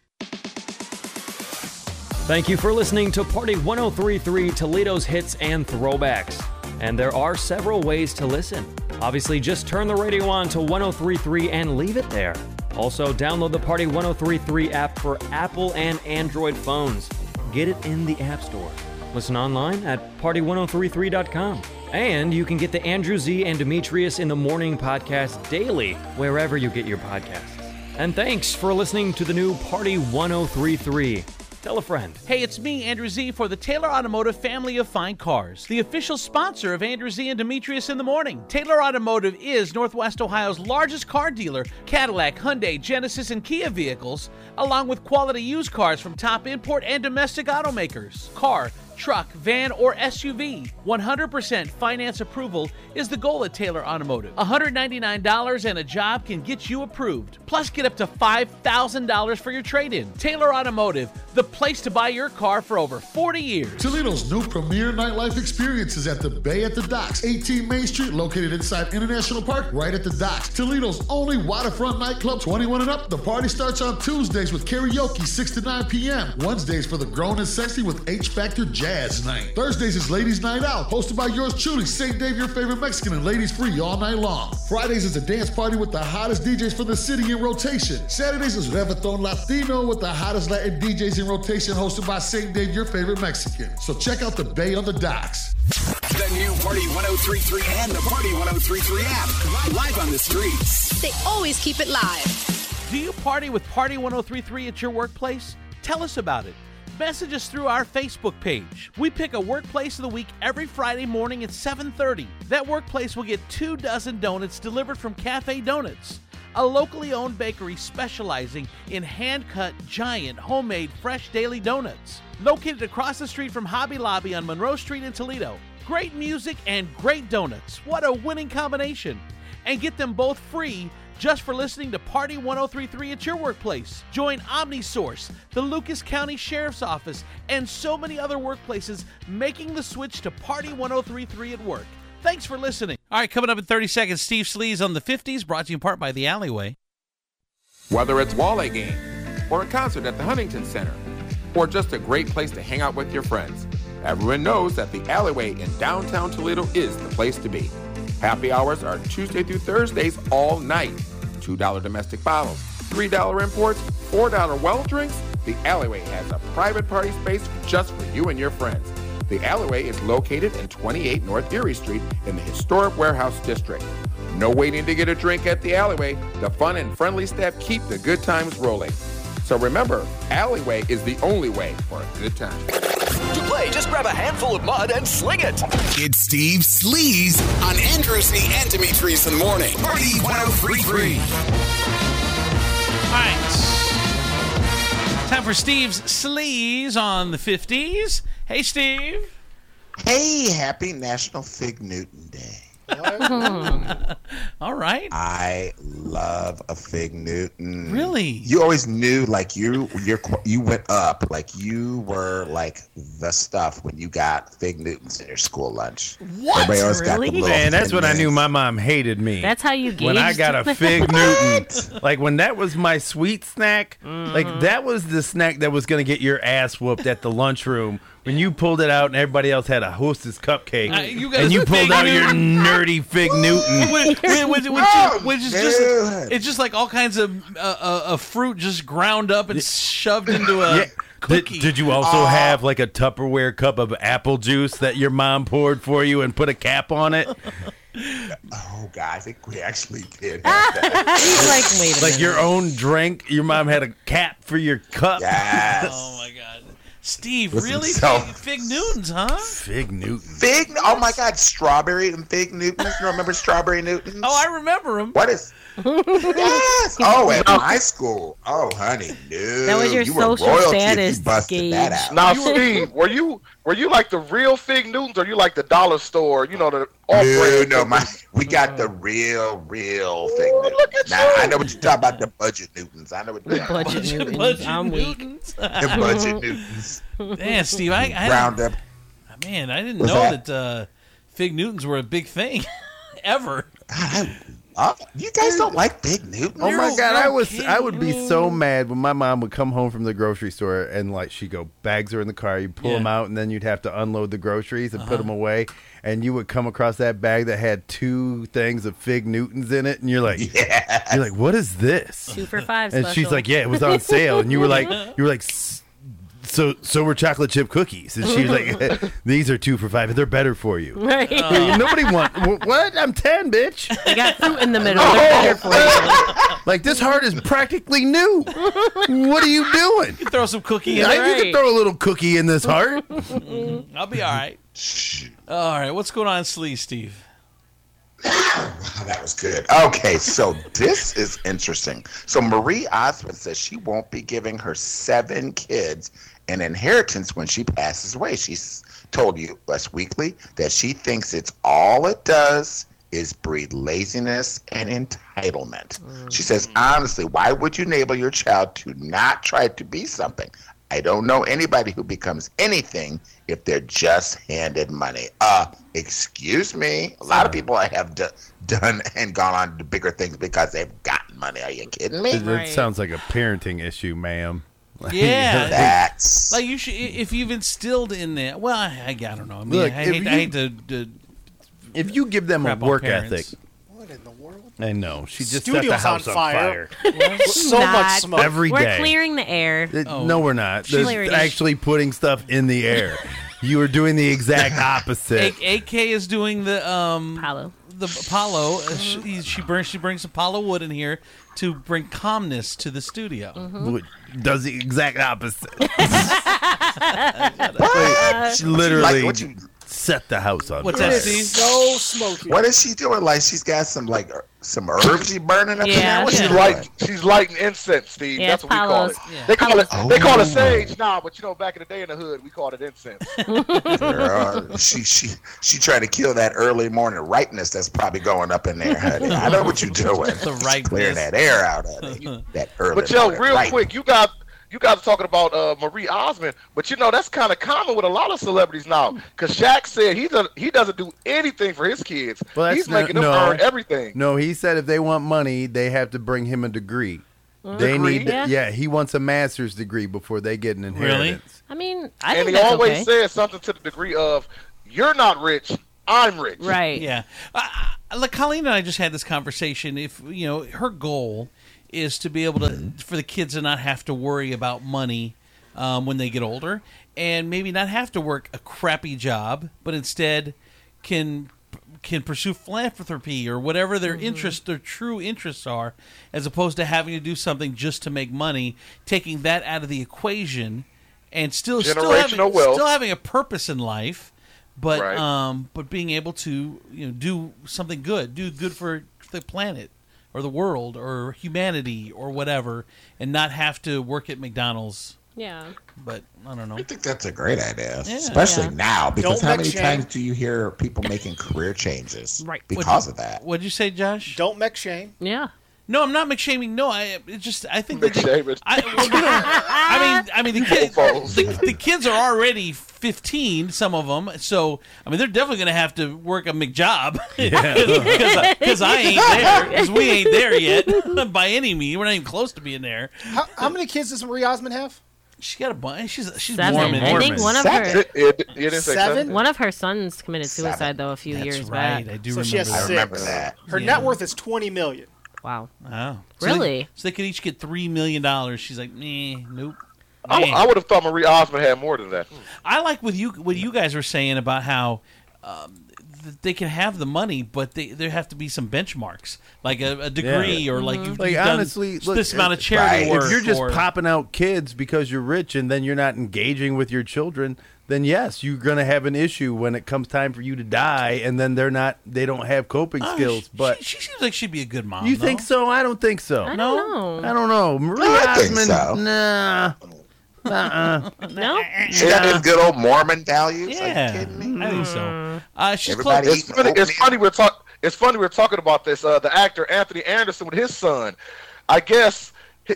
Thank you for listening to Party 1033 Toledo's hits and throwbacks. And there are several ways to listen. Obviously, just turn the radio on to 1033 and leave it there. Also, download the Party 1033 app for Apple and Android phones. Get it in the App Store. Listen online at party1033.com. And you can get the Andrew Z and Demetrius in the Morning podcast daily, wherever you get your podcasts. And thanks for listening to the new Party 1033. Tell a friend. Hey, it's me, Andrew Z, for the Taylor Automotive family of fine cars, the official sponsor of Andrew Z and Demetrius in the Morning. Taylor Automotive is Northwest Ohio's largest car dealer. Cadillac, Hyundai, Genesis, and Kia vehicles, along with quality used cars from top import and domestic automakers. Car, truck, van, or SUV. 100% finance approval is the goal at Taylor Automotive. $199 and a job can get you approved. Plus, get up to $5,000 for your trade in. Taylor Automotive, the place to buy your car for over 40 years. Toledo's new premier nightlife experience is at the Bay at the Docks, 18 Main Street, located inside International Park, right at the docks. Toledo's only waterfront nightclub, 21 and up. The party starts on Tuesdays with karaoke, 6 to 9 p.m. Wednesdays for the grown and sexy with H Factor Jazz Night. Thursdays is Ladies Night Out, hosted by yours truly, St. Dave, your favorite Mexican, and ladies free all night long. Fridays is a dance party with the hottest DJs for the city in rotation. Saturdays is Revathon Latino with the hottest Latin DJs in rotation, hosted by St. Dave, your favorite Mexican. So check out the Bay on the Docks. The new Party 1033 and the Party 1033 app. Live on the streets. They always keep it live. Do you party with Party 1033 at your workplace? Tell us about it. Message us through our Facebook page. We pick a workplace of the week every Friday morning at 7:30. That workplace will get 2 dozen donuts delivered from Cafe Donuts, a locally owned bakery specializing in hand-cut giant homemade fresh daily donuts. Located across the street from Hobby Lobby on Monroe Street in Toledo. Great music and great donuts. What a winning combination. And get them both free just for listening to Party 1033 at your workplace. Join OmniSource, the Lucas County Sheriff's Office, and so many other workplaces making the switch to Party 1033 at work. Thanks for listening. All right, coming up in 30 seconds, Steve Sleaze on the 50s, brought to you in part by The Alleyway. Whether it's Walleye game, or a concert at the Huntington Center, or just a great place to hang out with your friends, everyone knows that the Alleyway in downtown Toledo is the place to be. Happy hours are Tuesday through Thursdays all night. $2 domestic bottles, $3 imports, $4 well drinks. The Alleyway has a private party space just for you and your friends. The Alleyway is located in 28 North Erie Street in the historic warehouse district. No waiting to get a drink at the Alleyway. The fun and friendly staff keep the good times rolling. So remember, Alleyway is the only way for a good time. To play, just grab a handful of mud and sling it. It's Steve Sleaze on Andrew Z and Demetrius in the morning. Party 1033. All right. Time for Steve's Sleaze on the 50s. Hey, Steve. Hey, happy National Fig Newton Day. *laughs* All right. I love a fig Newton. Really? You always knew, like you, you you went up, like you were like the stuff when you got fig Newtons in your school lunch. What? Everybody always got the Really? little Man, that's thin when I knew my mom hated me. That's how you get when I got a *laughs* fig Newton. Like when that was my sweet snack. Mm-hmm. Like that was the snack that was gonna get your ass whooped at the lunchroom when you pulled it out and everybody else had a Hostess cupcake Uh, you got and you pulled out your *laughs* nerdy fig Newton. which, which, which, which, is just it's just like all kinds of uh, uh, uh, fruit just ground up and shoved into a Yeah. Did, did you also have like a Tupperware cup of apple juice that your mom poured for you and put a cap on it? Oh God, I think we actually did. *laughs* have that. He's like, wait a like your own drink. Your mom had a cap for your cup. Yes. Oh my god, Steve, Listen, really so- fig, fig Newtons, huh? Fig Newtons. Fig? Oh my God, strawberry and fig Newtons. You remember strawberry Newtons? Oh, I remember them. What is Yes. *laughs* Oh, at my school. Oh, honey, no. That was your you social royalty status you busted that gauge. out. Now, Steve, *laughs* were you were you like the real Fig Newtons, or you like the dollar store? You know the off No, no, my we got the real, real thing. look at now, I know what you're talking about. The budget Newtons. I know what you're talking about. Budget Newtons. budget I'm weak. The budget *laughs* Newtons. Man, Steve, I, I Round up. Man, I didn't What's know that? that, uh, Fig Newtons were a big thing ever. Uh, you guys don't like Fig Newton? Oh my god, I was. I would be so mad when my mom would come home from the grocery store and like she go bags are in the car, you pull Yeah. them out and then you'd have to unload the groceries and put Uh-huh. them away and you would come across that bag that had two things of fig newtons in it and you're like Yeah. you're like what is this? Two for five. And she's special. like, "Yeah, it was on sale." And you were like *laughs* you were like "S- so so were chocolate chip cookies. And she was like, *laughs* *laughs* "These are 2 for 5 and they're better for you." Right. Nobody want wh- what? I'm 10, bitch. They got fruit in the middle. Oh. They're better for you. *laughs* Like this heart is practically new. What are you doing? You throw some cookie in Yeah, there. You can throw a little cookie in this heart. I'll be all right. All right, what's going on, Slee, Steve? Oh, *coughs* that was good. Okay, so this is interesting. So Marie Osmond says she won't be giving her seven kids an inheritance when she passes away. She's told you Us Weekly that she thinks it's all it does is breed laziness and entitlement. She says, honestly, why would you enable your child to not try to be something? I don't know anybody who becomes anything if they're just handed money. Uh, excuse me. A lot of people I have d- done and gone on to bigger things because they've gotten money. Are you kidding me? It, it sounds like a parenting issue, ma'am. *laughs* Like- Yeah, That's like you should if you've instilled in there. Well, I, I don't know. I mean, Look, I, hate, you- I hate to, to if you give them a work ethic. What in the world? I know she just set Studio's the house on on fire. fire. *laughs* so Not. much smoke. Every We're day. clearing the air. It- Oh. No, we're not. She's There's actually putting stuff in the air. you are doing the exact *laughs* opposite. A- AK is doing the um Apollo. the Apollo. Uh, she, she brings she brings Apollo wood in here to bring calmness to the studio. Would- Does the exact opposite. *laughs* What? She literally Like, what you- set the house on What's fire. that, It Steve? so smoky. What is she doing? Like she's got some like er- some herbs she burning up in Yeah. there. What's She's she doing? she's lighting incense, Steve. Yeah, That's what we call Palos. it. Yeah. They call it they call Oh. it sage now, but you know, back in the day in the hood, we called it incense. *laughs* Girl, she she she trying to kill that early morning ripeness that's probably going up in there, honey. I know what you're *laughs* doing. The ripeness. Clearing that air out, honey. *laughs* That early. But yo, morning real ripeness. quick, you got you guys are talking about uh, Marie Osmond, but you know that's kind of common with a lot of celebrities now. Because Shaq said he doesn't he doesn't do anything for his kids. Well, He's making them no, earn everything. No, he said if they want money, they have to bring him a degree. They Degree? need, Yeah. yeah. He wants a master's degree before they get an inheritance. Really? I mean, I and think he that's always okay. says something to the degree of, "You're not rich, I'm rich." Right. Yeah. Uh, like Colleen and I just had this conversation. If you know, her goal is to be able to for the kids to not have to worry about money um, when they get older, and maybe not have to work a crappy job, but instead can can pursue philanthropy or whatever their interests, their true interests are, as opposed to having to do something just to make money. Taking that out of the equation, and still still having, wealth. still having a purpose in life but Right. um, but being able to you know do something good, do good for the planet or the world or humanity or whatever, and not have to work at McDonald's. Yeah. But I don't know. I think that's a great idea, Yeah. especially Yeah. now. Because Don't how many shame. times do you hear people making career changes Right. because of that? What'd you say, Josh? Don't make shame. Yeah. No, I'm not McShaming. No, I it just I think that McShaming. I, well, we don't- I mean, I mean the kids, the, the kids are already 15. Some of them, so I mean they're definitely going to have to work a McJob *laughs* because I ain't *laughs* there because we ain't there yet *laughs* by any means. We're not even close to being there. How, how many kids does Marie Osmond have? She got a bunch. She's she's Seven. Mormon. I think one of her It, it, it Seven? seven. one of her sons committed Seven. suicide though a few That's years right. back. I do So remember. she has I that. remember that. Her Yeah. net worth is twenty million. Wow. Wow. So Really? they, so they could each get three million dollars. She's like, meh, nope. I, Man. I would have thought Marie Osmond had more than that. I like what you what you guys were saying about how um, th- they can have the money, but they, there have to be some benchmarks, like a, a degree or like you've, Like you've done honestly, look, this amount of if- charity right. work. if you're just or- popping out kids because you're rich and then you're not engaging with your children, then yes, you're gonna have an issue when it comes time for you to die, and then they're not, they don't have coping Oh, skills. But she, seems like she'd be a good mom. you though. think so? I don't think so. I don't know. I don't know. Marie I think Osmond, so. nah. Uh-uh. *laughs* No. She got those good old Mormon values. Yeah, Are you kidding me? I think so. Uh, she's Everybody close. It's funny, it's funny we're talking. It's funny we're talking about this. Uh, the actor Anthony Anderson with his son. I guess hi-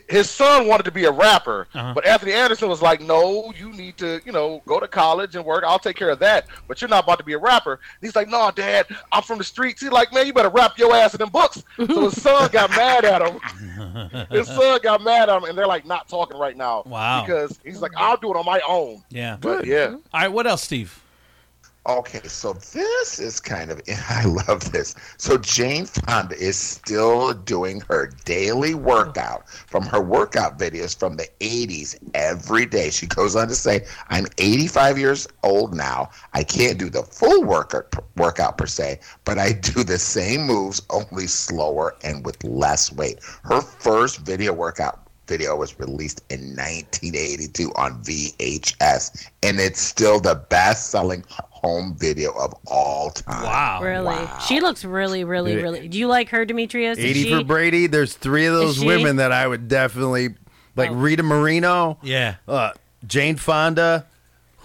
his son wanted to be a rapper, Uh-huh. but Anthony Anderson was like, "No, you need to, you know, go to college and work. I'll take care of that. But you're not about to be a rapper." And he's like, "No, Dad, I'm from the streets." He's like, "Man, you better rap your ass in them books." So his son *laughs* got mad at him. *laughs* His son got mad at him, and they're like not talking right now. Wow. Because he's like, "I'll do it on my own." Yeah. But yeah. All right. What else, Steve? Okay, so this is kind of *laughs* I love this. So Jane Fonda is still doing her daily workout from her workout videos from the 80s every day. She goes on to say, "I'm 85 years old now. I can't do the full workout workout per se, but I do the same moves only slower and with less weight." Her first video workout video was released in 1982 on VHS, and it's still the best-selling home video of all time. Wow. Really? She looks really, really, really. Do you like her, Demetrius? Is 80 she- for Brady. There's three of those women that I would definitely like. Rita Moreno. Yeah. Uh, Jane Fonda.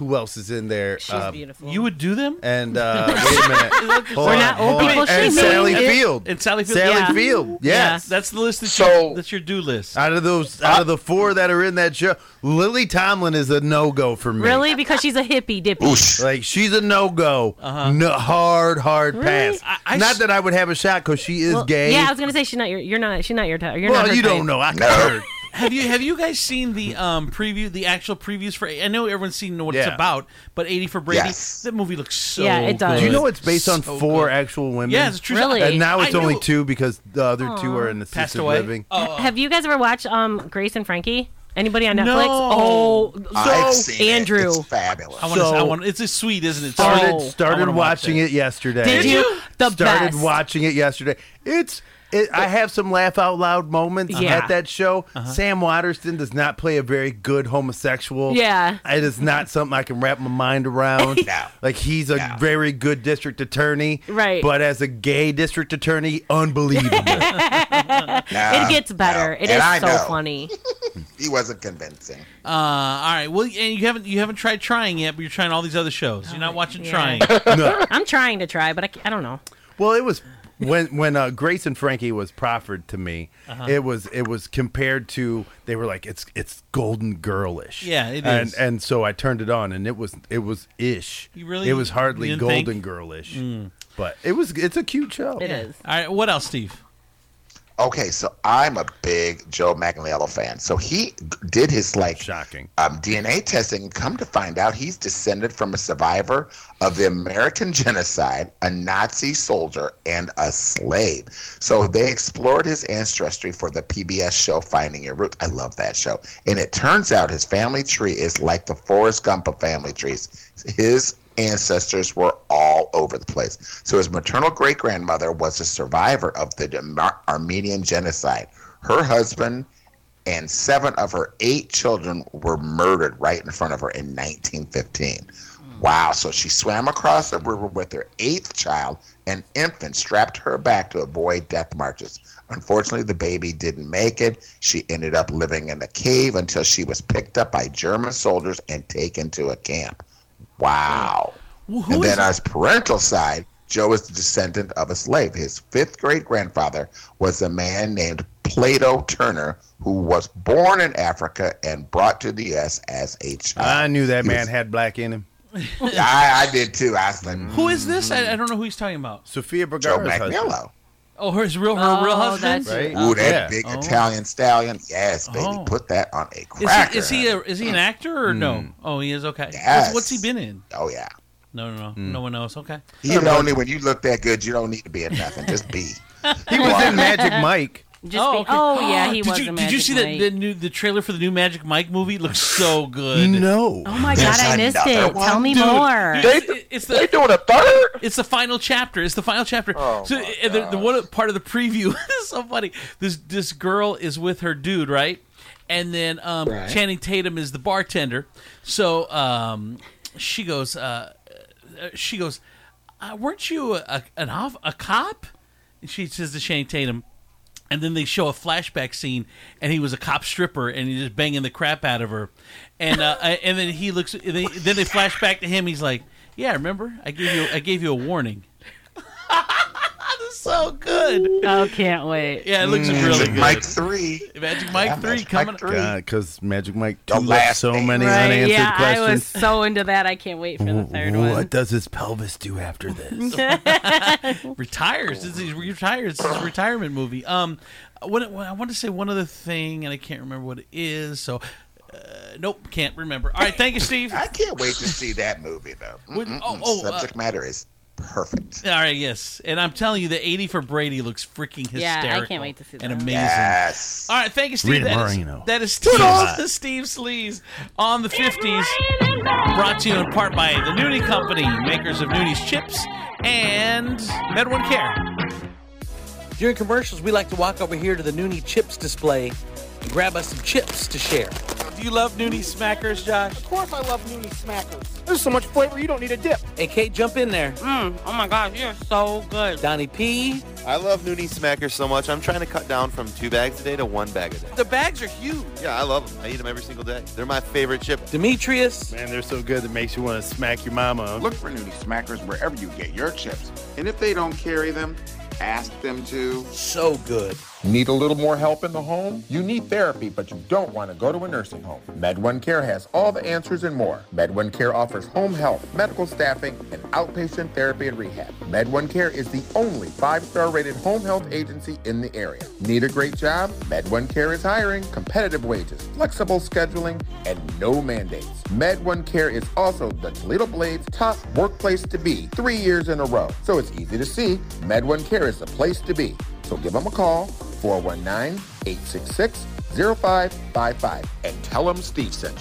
Who else is in there? She's Uh, beautiful. You would do them? And uh, wait a minute. Hold We're on, not old hold on. people And shaming. Sally Yeah. Field. And Sally Field. Sally yeah. Field. Yes. That's the list that So- you, that's your do list. Out of those, out of the four that are in that show, Lily Tomlin is a no go for me. Really? Because she's a hippie dippy. Like she's a no go, no, hard, hard Really? pass. not that I would have a shot because she is Well, gay. Yeah, I was gonna say she's not your. You're not. She's not your type. You're well, not her you type. don't know. I heard. Have you have you guys seen the um preview, the actual previews for? I know everyone's seen what it's Yeah. about, but 80 for Brady, Yes. that movie looks so. Yeah, it does. Do you know it's based on So four good. actual women? Yeah, it's true Really? And now it's I only knew- two because the other two are in Passed assisted away? living. Oh, Have you guys ever watched um Grace and Frankie? Anybody on Netflix? No. Oh, I've so seen it. Andrew. It's fabulous. I want to. I So- want. It's a sweet, isn't it? started Oh, I started wanna watch watching it yesterday. Did you? The started best. watching it yesterday. It's it, I have some laugh out loud moments Yeah. at that show. Uh-huh. Sam Waterston does not play a very good homosexual. Yeah. it is not something I can wrap my mind around. *laughs* No. Like he's a No. very good district attorney, Right. But as a gay district attorney, unbelievable. Nah, *laughs* it gets better. no. It And is I so know. funny. *laughs* He wasn't convincing. Uh, all right. Well, and you haven't you haven't tried trying yet, but you're trying all these other shows. You're not watching Yeah. trying. no. I'm trying to try, but I, I don't know. Well, it was when when uh, Grace and Frankie was proffered to me. Uh-huh. It was it was compared to they were like it's it's golden girlish. Yeah, it and, is. And so I turned it on, and it was it was ish. You really- it was hardly golden think? girlish, Mm. but it was it's a cute show. It is. All right. What else, Steve? Okay, so I'm a big Joe Manganiello fan. So he did his like Shocking. um, DNA testing. Come to find out, he's descended from a survivor of the Armenian *laughs* genocide, a Nazi soldier, and a slave. So they explored his ancestry for the PBS show Finding Your Roots. I love that show. And it turns out his family tree is like the Forrest Gump of family trees. His ancestors were all over the place. So his maternal great grandmother was a survivor of the Ar- Armenian genocide. Her husband and seven of her eight children were murdered right in front of her in 1915. Hmm. Wow. So she swam across the river with her eighth child, an infant, strapped to her back to avoid death marches. Unfortunately, the baby didn't make it. She ended up living in a cave until she was picked up by German soldiers and taken to a camp. Wow. Well, who and is then on his parental side, Joe is the descendant of a slave. His fifth great grandfather was a man named Plato Turner, who was born in Africa and brought to the U.S. as a child. I knew that He man was- had black in him. I, I did too. I was like, Who is this? I, I don't know who he's talking about. Sofia Joe Vergara's husband. McMillan. Oh, her his real her real Oh, husband. that's- Right? Ooh, that Yeah. big Oh. Italian stallion. Yes, baby. Oh. Put that on a Is cracker. he is he a, is he an actor or no? Mm. Oh, he is. Okay. Yes. What's, what's he been in? oh, yeah. No, no, no. Mm. No one knows. Okay. You don't need, when you look that good, you don't need to be in nothing. Just be. *laughs* He was in Magic Mike. Just oh, be, okay. oh yeah, *gasps* he did was you, a Did you see Mike. that the new the trailer for the new Magic Mike movie? It looks so *gasps* good. No. Oh my There's god, I missed it. one? Tell me Dude, more. dude, it's, it's They the doing a third? it's the final chapter. It's the final chapter. Oh, so my the, the one part of the preview *laughs* is so funny. This this girl is with her dude, right? And then um, Right. Channing Tatum is the bartender. So um, she goes, uh, uh, she goes, uh, weren't you a, an off, a cop? And she says to Channing Tatum, and then they show a flashback scene, and he was a cop stripper, and he's just banging the crap out of her, and uh, *laughs* and then he looks, they, then they flash back to him. He's like, "Yeah, remember? I gave you, I gave you a warning." *laughs* That's so good. Oh, can't wait. Yeah, it looks Mm. really Magic good. Mike 3. Magic Mike Yeah, 3 Magic coming. Mike 3. God, because Magic Mike The 2 left last so thing. many Right, unanswered yeah, I was so into that. I can't wait for the third what one. does his pelvis do after *laughs* this? *laughs* retires. This is he retires. This is a retirement movie. Um, what, what I want to say one other thing, and I can't remember what it is. So, uh, nope, can't remember. All right, thank you, Steve. I can't wait to see that movie though. Would- Mm-mm-mm. oh, oh, uh, subject matter is perfect. All right, yes, and I'm telling you, the 80 for Brady looks freaking hysterical. Yeah, I can't wait to see and that. amazing. Yes. All right, thank you, Steve. Rita That is, Moreno. that is Steve, Toodles. Steve Sleaze on the 50s. Brought to you in part by the Noonie Company, makers of Noonie's chips and Med One Care. During commercials, we like to walk over here to the Noonie Chips display and grab us some chips to share. Do you love Noonie Smackers, Josh? Of course, I love Noonie Smackers. There's so much flavor, you don't need a dip. Hey, Kate, jump in there. Mm, oh my gosh, you're so good. Donnie P. I love Noonie Smackers so much. I'm trying to cut down from two bags a day to one bag a day. The bags are huge. Yeah, I love them. I eat them every single day. They're my favorite chip. Demetrius. Man, they're so good it makes you want to smack your mama. Look for Noonie Smackers wherever you get your chips. And if they don't carry them, ask them to. So good. Need a little more help in the home? You need therapy, but you don't want to go to a nursing home. MedOne Care has all the answers and more. MedOne Care offers home health, medical staffing, and outpatient therapy and rehab. MedOne Care is the only five-star rated home health agency in the area. Need a great job? MedOne Care is hiring, competitive wages, flexible scheduling, and no mandates. MedOne Care is also the Toledo Blades top workplace to be three years in a row. So it's easy to see, MedOne Care is the place to be. So give them a call, 419-866-0555, and tell them Steve sent you.